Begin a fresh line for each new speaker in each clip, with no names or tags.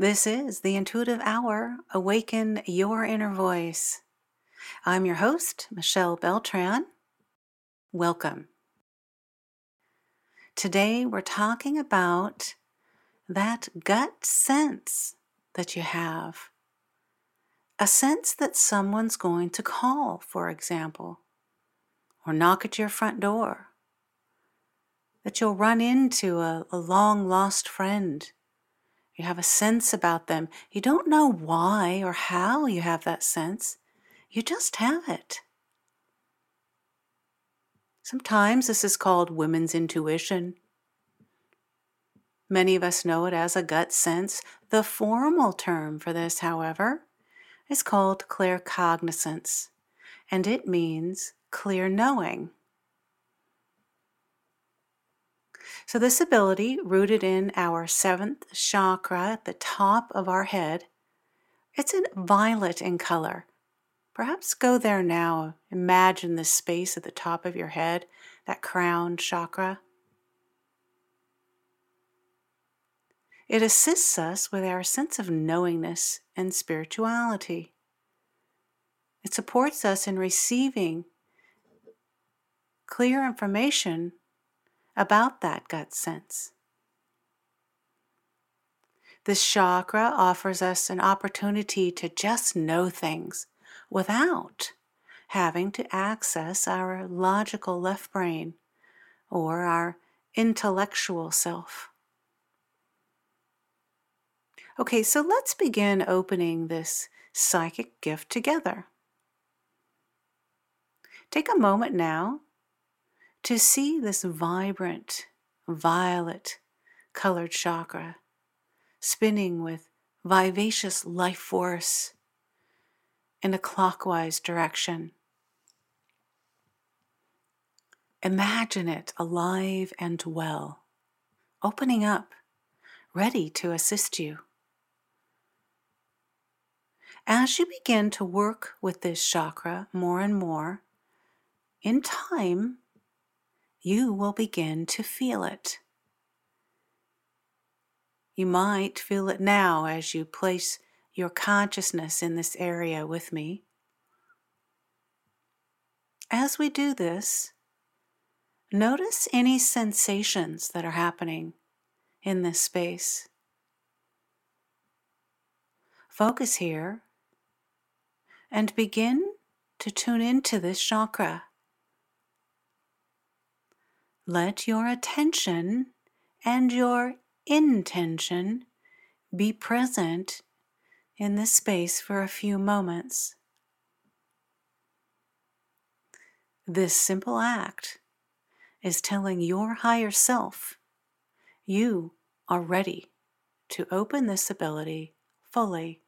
this is the Intuitive Hour Awaken Your Inner Voice. I'm your host, Michelle Beltran. Welcome. Today we're talking about that gut sense that you have. A sense that someone's going to call, for example, or knock at your front door. That you'll run into a, a long lost friend you have a sense about them. You don't know why or how you have that sense, you just have it. Sometimes this is called women's intuition. Many of us know it as a gut sense. The formal term for this, however, is called claircognizance, and it means clear knowing. So, this ability, rooted in our seventh chakra at the top of our head, it's in violet in color. Perhaps go there now. Imagine the space at the top of your head, that crown chakra. It assists us with our sense of knowingness and spirituality. It supports us in receiving clear information about that gut sense. This chakra offers us an opportunity to just know things without having to access our logical left brain or our intellectual self. Okay, so let's begin opening this psychic gift together. Take a moment now to see this vibrant, violet colored chakra spinning with vivacious life force in a clockwise direction. Imagine it alive and well, opening up, ready to assist you. As you begin to work with this chakra more and more, in time, you will begin to feel it. You might feel it now as you place your consciousness in this area with me. As we do this, notice any sensations that are happening in this space. Focus here and begin to tune into this chakra. Let your attention and your intention be present in this space for a few moments. This simple act is telling your higher self you are ready to open this ability fully.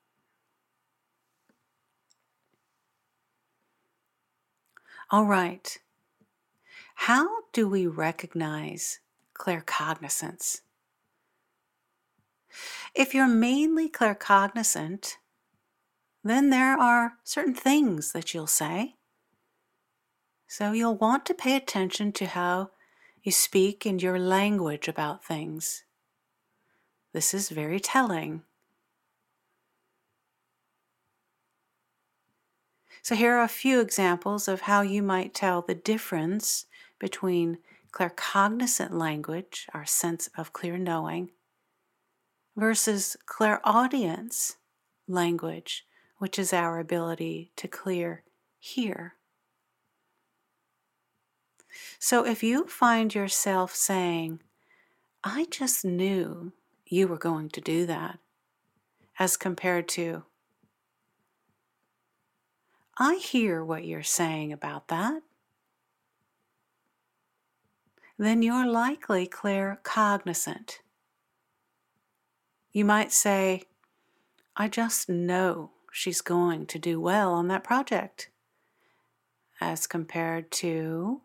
All right. How do we recognize claircognizance? If you're mainly claircognizant, then there are certain things that you'll say. So you'll want to pay attention to how you speak in your language about things. This is very telling. So, here are a few examples of how you might tell the difference between claircognizant language, our sense of clear knowing, versus clairaudience language, which is our ability to clear hear. So if you find yourself saying, I just knew you were going to do that, as compared to, I hear what you're saying about that then you're likely claircognizant. You might say, I just know she's going to do well on that project. As compared to,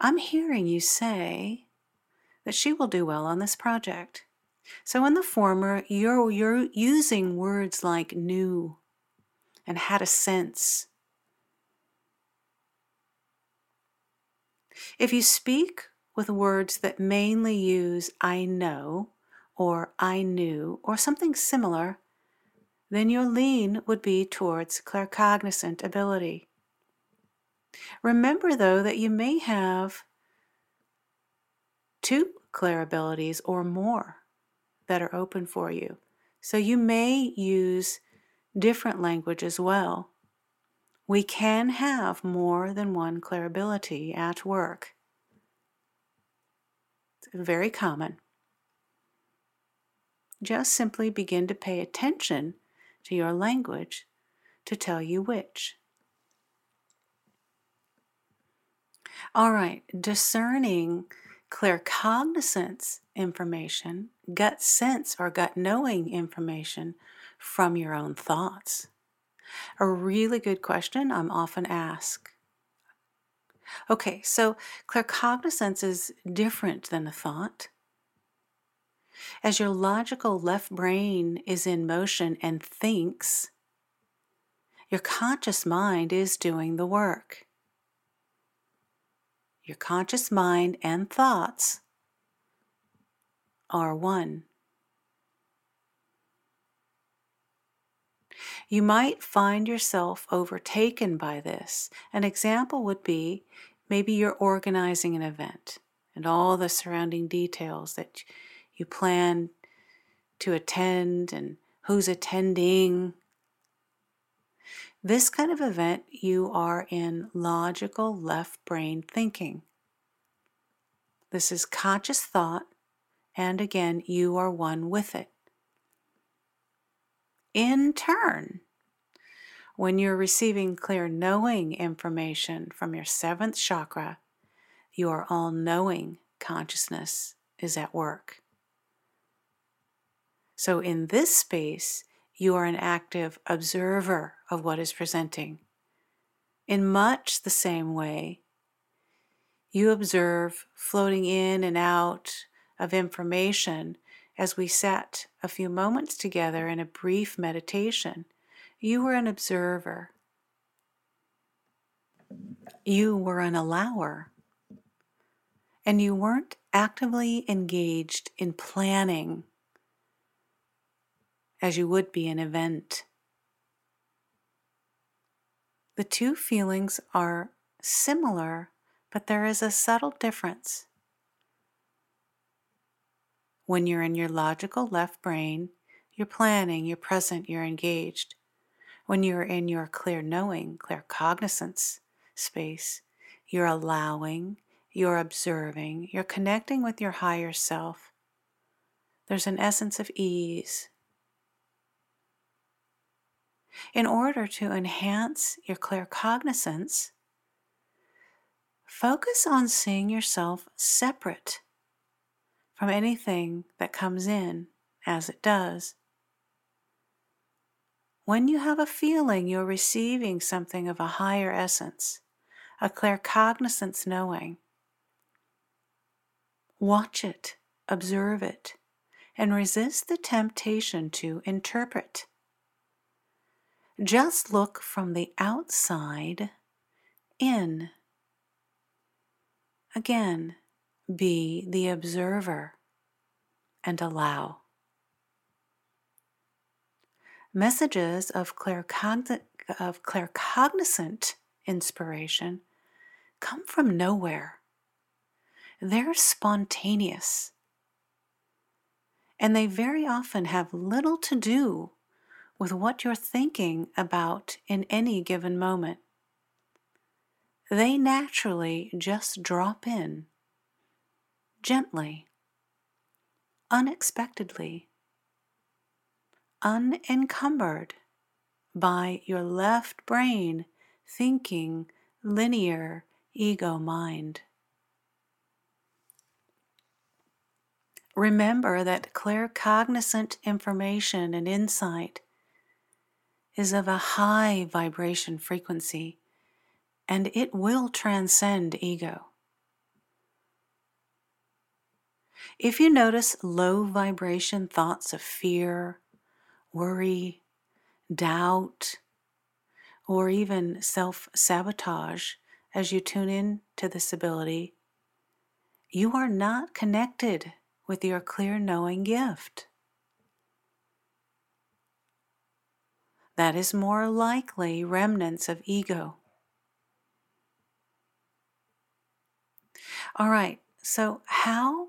I'm hearing you say that she will do well on this project. So in the former, you're, you're using words like knew and had a sense. If you speak with words that mainly use I know or I knew or something similar, then your lean would be towards claircognizant ability. Remember, though, that you may have two clair abilities or more that are open for you. So you may use different language as well. We can have more than one clair ability at work. It's very common. Just simply begin to pay attention to your language to tell you which. All right, discerning claircognizance information, gut sense or gut knowing information from your own thoughts? A really good question I'm often asked. Okay, so claircognizance is different than a thought. As your logical left brain is in motion and thinks, your conscious mind is doing the work. Your conscious mind and thoughts are one. You might find yourself overtaken by this. An example would be maybe you're organizing an event and all the surrounding details that you plan to attend and who's attending. This kind of event, you are in logical left brain thinking. This is conscious thought, and again, you are one with it. In turn, when you're receiving clear knowing information from your seventh chakra, your all knowing consciousness is at work. So, in this space, you are an active observer of what is presenting. In much the same way, you observe floating in and out of information as we sat a few moments together in a brief meditation. You were an observer. You were an allower. And you weren't actively engaged in planning as you would be an event. The two feelings are similar, but there is a subtle difference. When you're in your logical left brain, you're planning, you're present, you're engaged. When you're in your clear knowing, claircognizance space, you're allowing, you're observing, you're connecting with your higher self. There's an essence of ease, in order to enhance your claircognizance, focus on seeing yourself separate from anything that comes in as it does. When you have a feeling you're receiving something of a higher essence, a claircognizance knowing, watch it, observe it, and resist the temptation to interpret. Just look from the outside in. Again, be the observer and allow. Messages of, claircogn- of claircognizant inspiration come from nowhere. They're spontaneous. And they very often have little to do with what you're thinking about in any given moment. They naturally just drop in, gently, unexpectedly, unencumbered by your left brain thinking linear ego mind. Remember that claircognizant information and insight is of a high vibration frequency and it will transcend ego. If you notice low vibration thoughts of fear, worry, doubt, or even self sabotage as you tune in to this ability, you are not connected with your clear knowing gift. That is more likely remnants of ego. All right, so how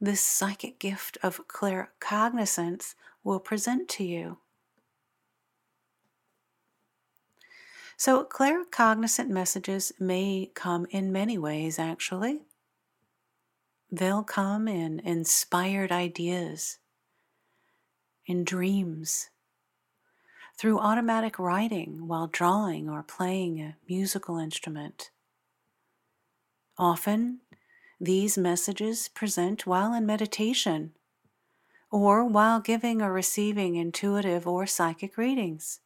this psychic gift of claircognizance will present to you? So, claircognizant messages may come in many ways, actually. They'll come in inspired ideas, in dreams, through automatic writing while drawing or playing a musical instrument. Often, these messages present while in meditation or while giving or receiving intuitive or psychic readings.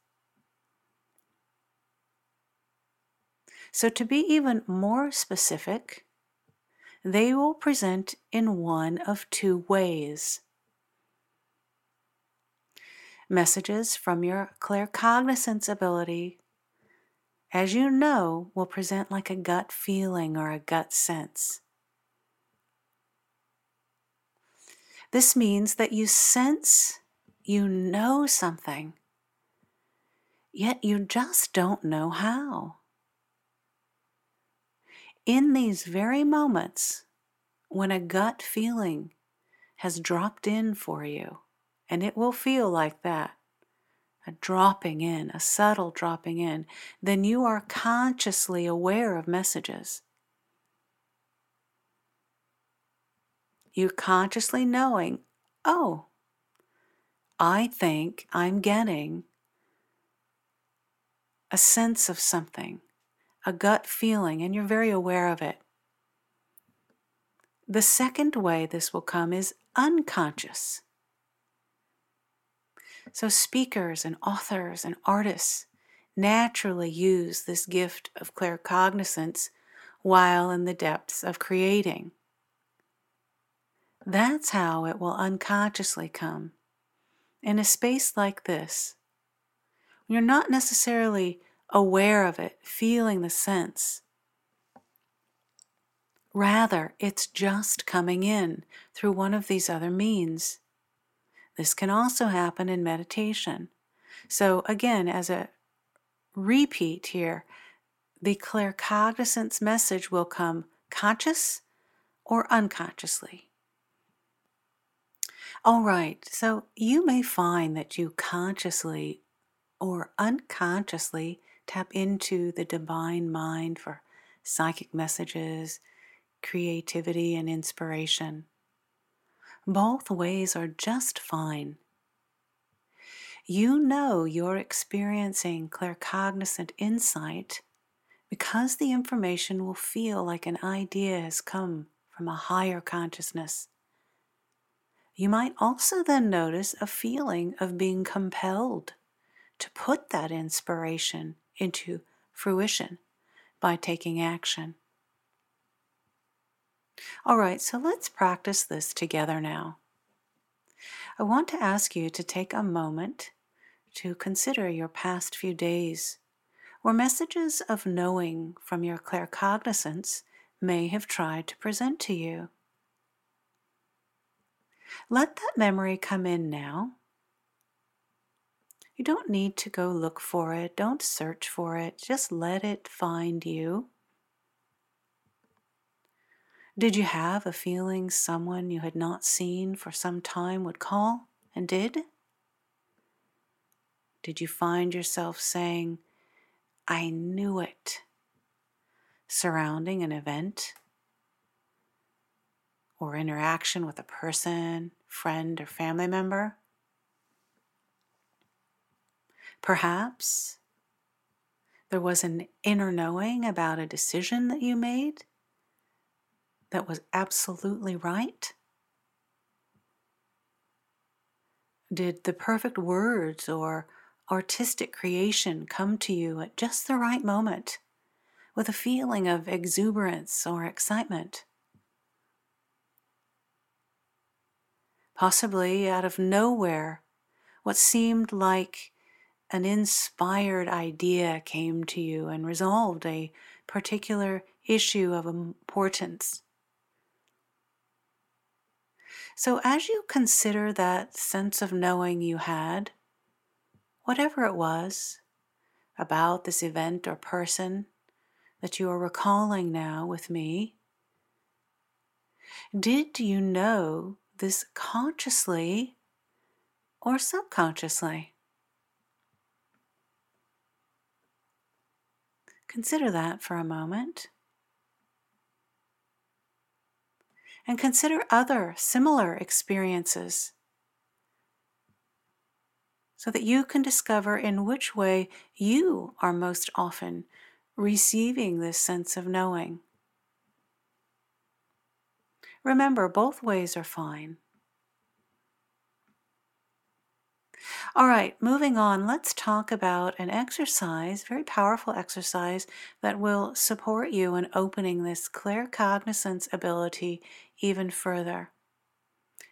So, to be even more specific, they will present in one of two ways. Messages from your claircognizance ability, as you know, will present like a gut feeling or a gut sense. This means that you sense you know something, yet you just don't know how in these very moments when a gut feeling has dropped in for you, and it will feel like that a dropping in, a subtle dropping in, then you are consciously aware of messages. You're consciously knowing, oh, I think I'm getting a sense of something a gut feeling, and you're very aware of it. The second way this will come is unconscious. So, speakers and authors and artists naturally use this gift of claircognizance while in the depths of creating. That's how it will unconsciously come. In a space like this, you're not necessarily aware of it, feeling the sense. Rather, it's just coming in through one of these other means. This can also happen in meditation. So, again, as a repeat here, the claircognizance message will come conscious or unconsciously. All right, so you may find that you consciously or unconsciously Tap into the divine mind for psychic messages, creativity, and inspiration. Both ways are just fine. You know you're experiencing claircognizant insight because the information will feel like an idea has come from a higher consciousness. You might also then notice a feeling of being compelled to put that inspiration into fruition by taking action. All right, so let's practice this together now. I want to ask you to take a moment to consider your past few days where messages of knowing from your claircognizance may have tried to present to you. Let that memory come in now you don't need to go look for it, don't search for it, just let it find you. Did you have a feeling someone you had not seen for some time would call and did? Did you find yourself saying, I knew it, surrounding an event or interaction with a person, friend, or family member? Perhaps there was an inner knowing about a decision that you made that was absolutely right. Did the perfect words or artistic creation come to you at just the right moment with a feeling of exuberance or excitement. Possibly out of nowhere, what seemed like an inspired idea came to you and resolved a particular issue of importance. So, as you consider that sense of knowing you had, whatever it was about this event or person that you are recalling now with me, did you know this consciously or subconsciously? Consider that for a moment. And consider other similar experiences so that you can discover in which way you are most often receiving this sense of knowing. Remember, both ways are fine. All right, moving on, let's talk about an exercise, very powerful exercise that will support you in opening this claircognizance ability even further.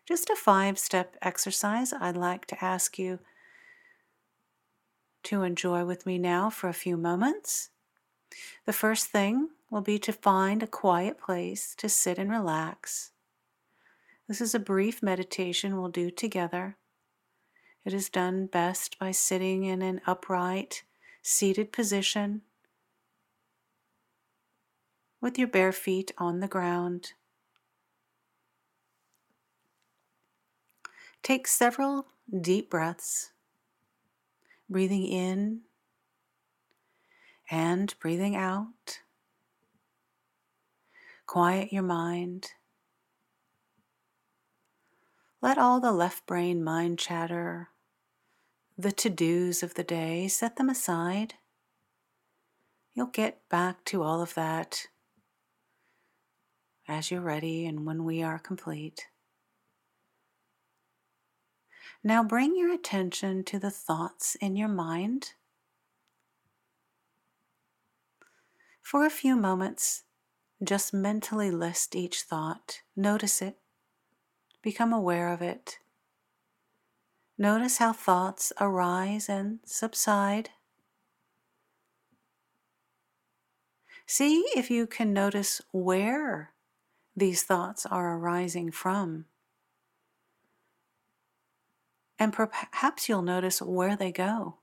Just a five step exercise I'd like to ask you to enjoy with me now for a few moments. The first thing will be to find a quiet place to sit and relax. This is a brief meditation we'll do together. It is done best by sitting in an upright, seated position with your bare feet on the ground. Take several deep breaths, breathing in and breathing out. Quiet your mind. Let all the left brain mind chatter the to dos of the day, set them aside. You'll get back to all of that as you're ready and when we are complete. Now bring your attention to the thoughts in your mind. For a few moments, just mentally list each thought, notice it, become aware of it. Notice how thoughts arise and subside. See if you can notice where these thoughts are arising from. And perhaps you'll notice where they go.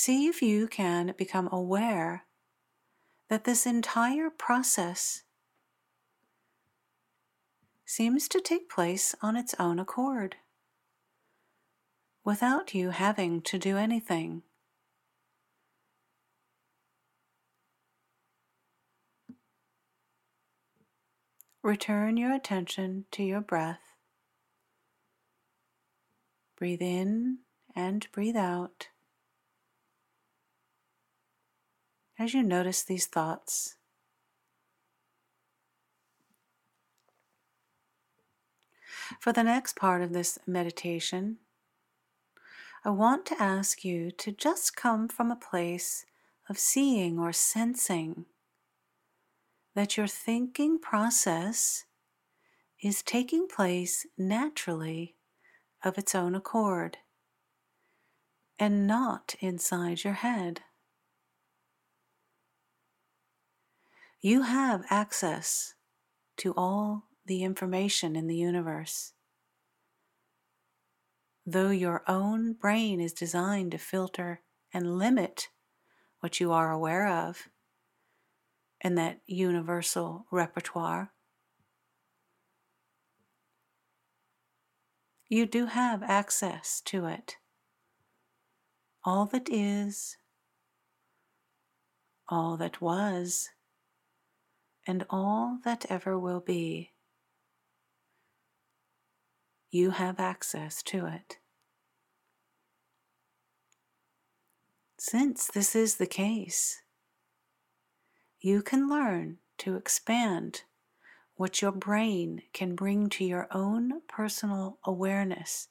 See if you can become aware that this entire process seems to take place on its own accord, without you having to do anything. Return your attention to your breath. Breathe in and breathe out as you notice these thoughts. For the next part of this meditation, I want to ask you to just come from a place of seeing or sensing that your thinking process is taking place naturally of its own accord and not inside your head. You have access to all the information in the universe. Though your own brain is designed to filter and limit what you are aware of in that universal repertoire, you do have access to it. All that is, all that was, and all that ever will be you have access to it. Since this is the case, you can learn to expand what your brain can bring to your own personal awareness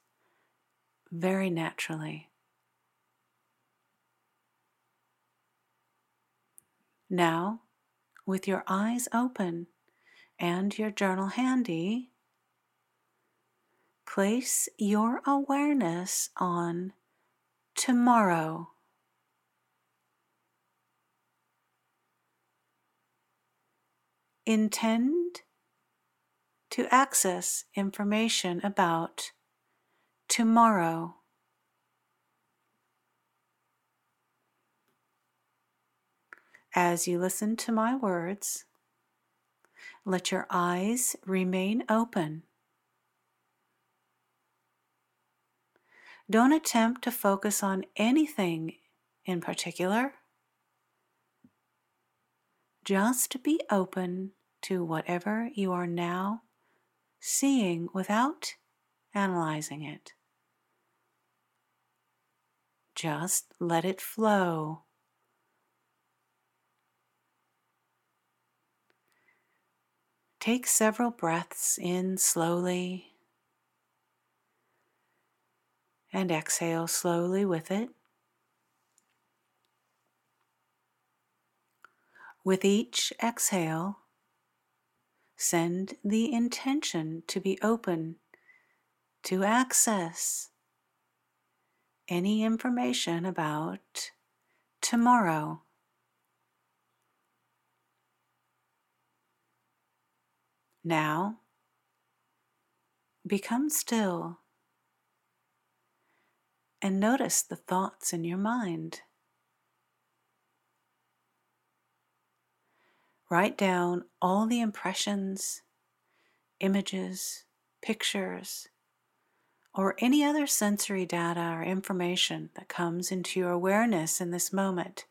very naturally. Now, with your eyes open and your journal handy, place your awareness on tomorrow. Intend to access information about tomorrow. As you listen to my words, let your eyes remain open. Don't attempt to focus on anything in particular. Just be open to whatever you are now seeing without analyzing it. Just let it flow. Take several breaths in slowly and exhale slowly with it. With each exhale, send the intention to be open to access any information about tomorrow. Now, become still and notice the thoughts in your mind. Write down all the impressions, images, pictures, or any other sensory data or information that comes into your awareness in this moment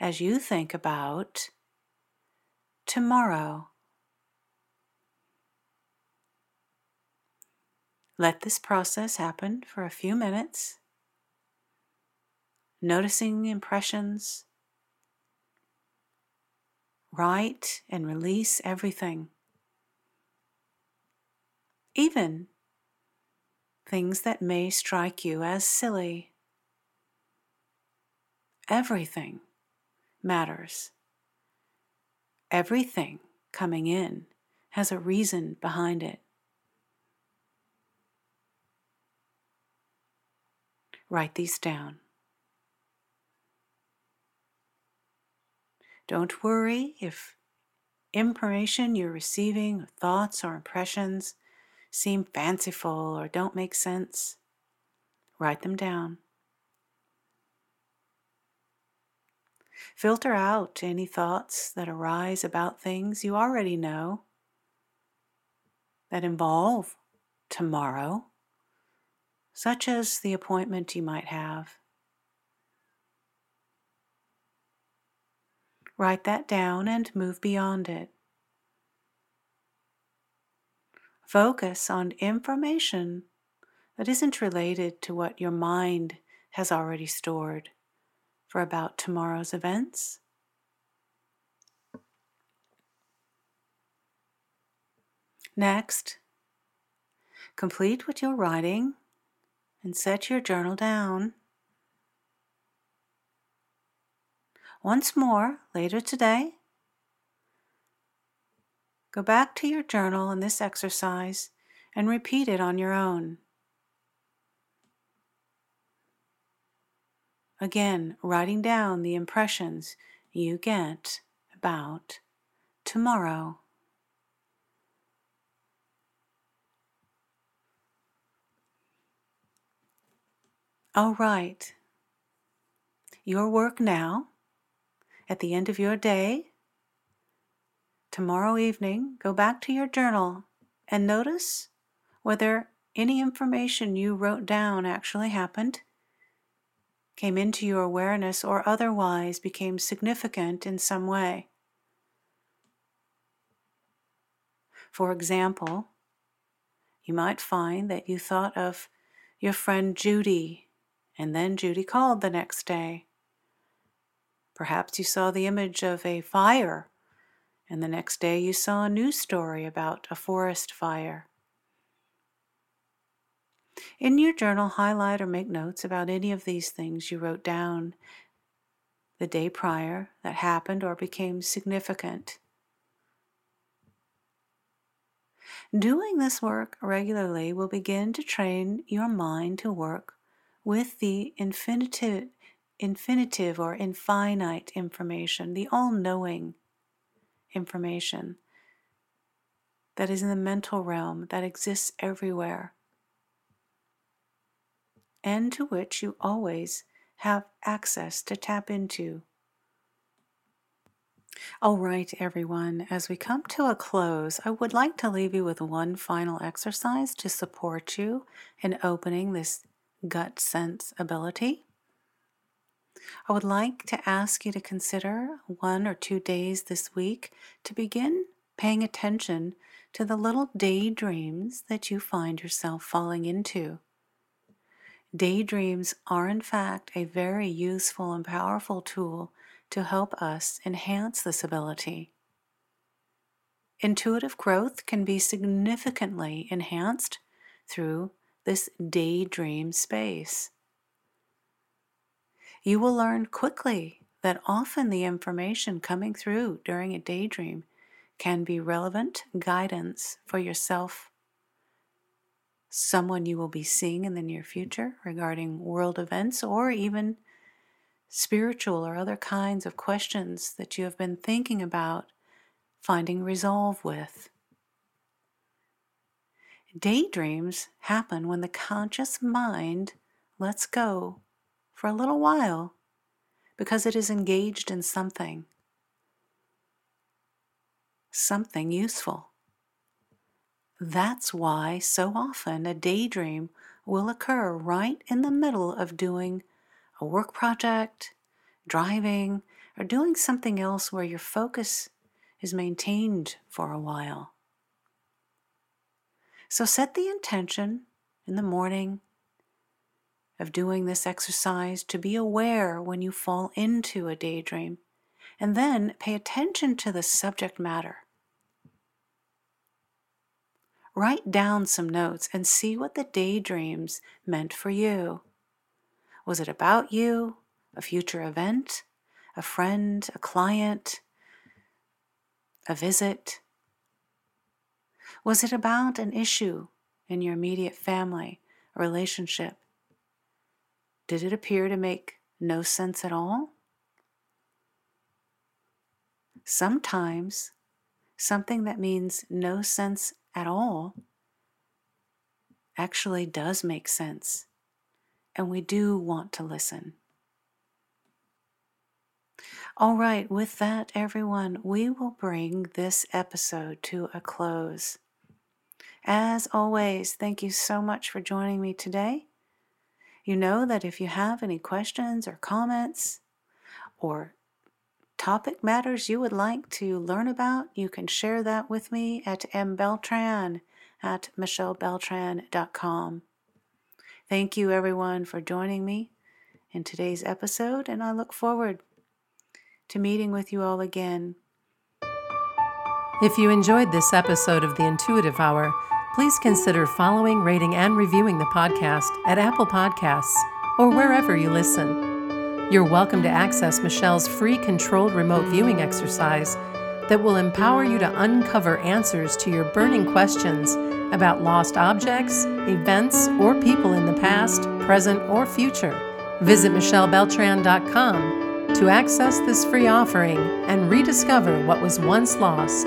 as you think about tomorrow. Let this process happen for a few minutes, noticing impressions. Write and release everything, even things that may strike you as silly. Everything matters. Everything coming in has a reason behind it. Write these down. Don't worry if information you're receiving, thoughts or impressions, seem fanciful or don't make sense. Write them down. Filter out any thoughts that arise about things you already know that involve tomorrow such as the appointment you might have. Write that down and move beyond it. Focus on information that isn't related to what your mind has already stored for about tomorrow's events. Next, complete what you're writing and set your journal down. Once more, later today, go back to your journal in this exercise and repeat it on your own. Again, writing down the impressions you get about tomorrow. All right. Your work now, at the end of your day, tomorrow evening, go back to your journal and notice whether any information you wrote down actually happened, came into your awareness, or otherwise became significant in some way. For example, you might find that you thought of your friend Judy and then Judy called the next day. Perhaps you saw the image of a fire and the next day you saw a news story about a forest fire. In your journal, highlight or make notes about any of these things you wrote down the day prior that happened or became significant. Doing this work regularly will begin to train your mind to work with the infinitive, infinitive or infinite information, the all knowing information that is in the mental realm that exists everywhere and to which you always have access to tap into. All right, everyone, as we come to a close, I would like to leave you with one final exercise to support you in opening this gut sense ability. I would like to ask you to consider one or two days this week to begin paying attention to the little daydreams that you find yourself falling into. Daydreams are, in fact, a very useful and powerful tool to help us enhance this ability. Intuitive growth can be significantly enhanced through this daydream space. You will learn quickly that often the information coming through during a daydream can be relevant guidance for yourself, someone you will be seeing in the near future regarding world events, or even spiritual or other kinds of questions that you have been thinking about finding resolve with. Daydreams happen when the conscious mind lets go for a little while because it is engaged in something, something useful. That's why so often a daydream will occur right in the middle of doing a work project, driving, or doing something else where your focus is maintained for a while. So set the intention in the morning of doing this exercise to be aware when you fall into a daydream, and then pay attention to the subject matter. Write down some notes and see what the daydreams meant for you. Was it about you, a future event, a friend, a client, a visit? Was it about an issue in your immediate family, a relationship? Did it appear to make no sense at all? Sometimes something that means no sense at all actually does make sense and we do want to listen. All right, with that, everyone, we will bring this episode to a close. As always, thank you so much for joining me today. You know that if you have any questions or comments or topic matters you would like to learn about, you can share that with me at mbeltran at michellebeltran.com. Thank you, everyone, for joining me in today's episode, and I look forward to meeting with you all again.
If you enjoyed this episode of the Intuitive Hour, please consider following, rating, and reviewing the podcast at Apple Podcasts or wherever you listen. You're welcome to access Michelle's free controlled remote viewing exercise that will empower you to uncover answers to your burning questions about lost objects, events, or people in the past, present, or future. Visit michellebeltran.com to access this free offering and rediscover what was once lost.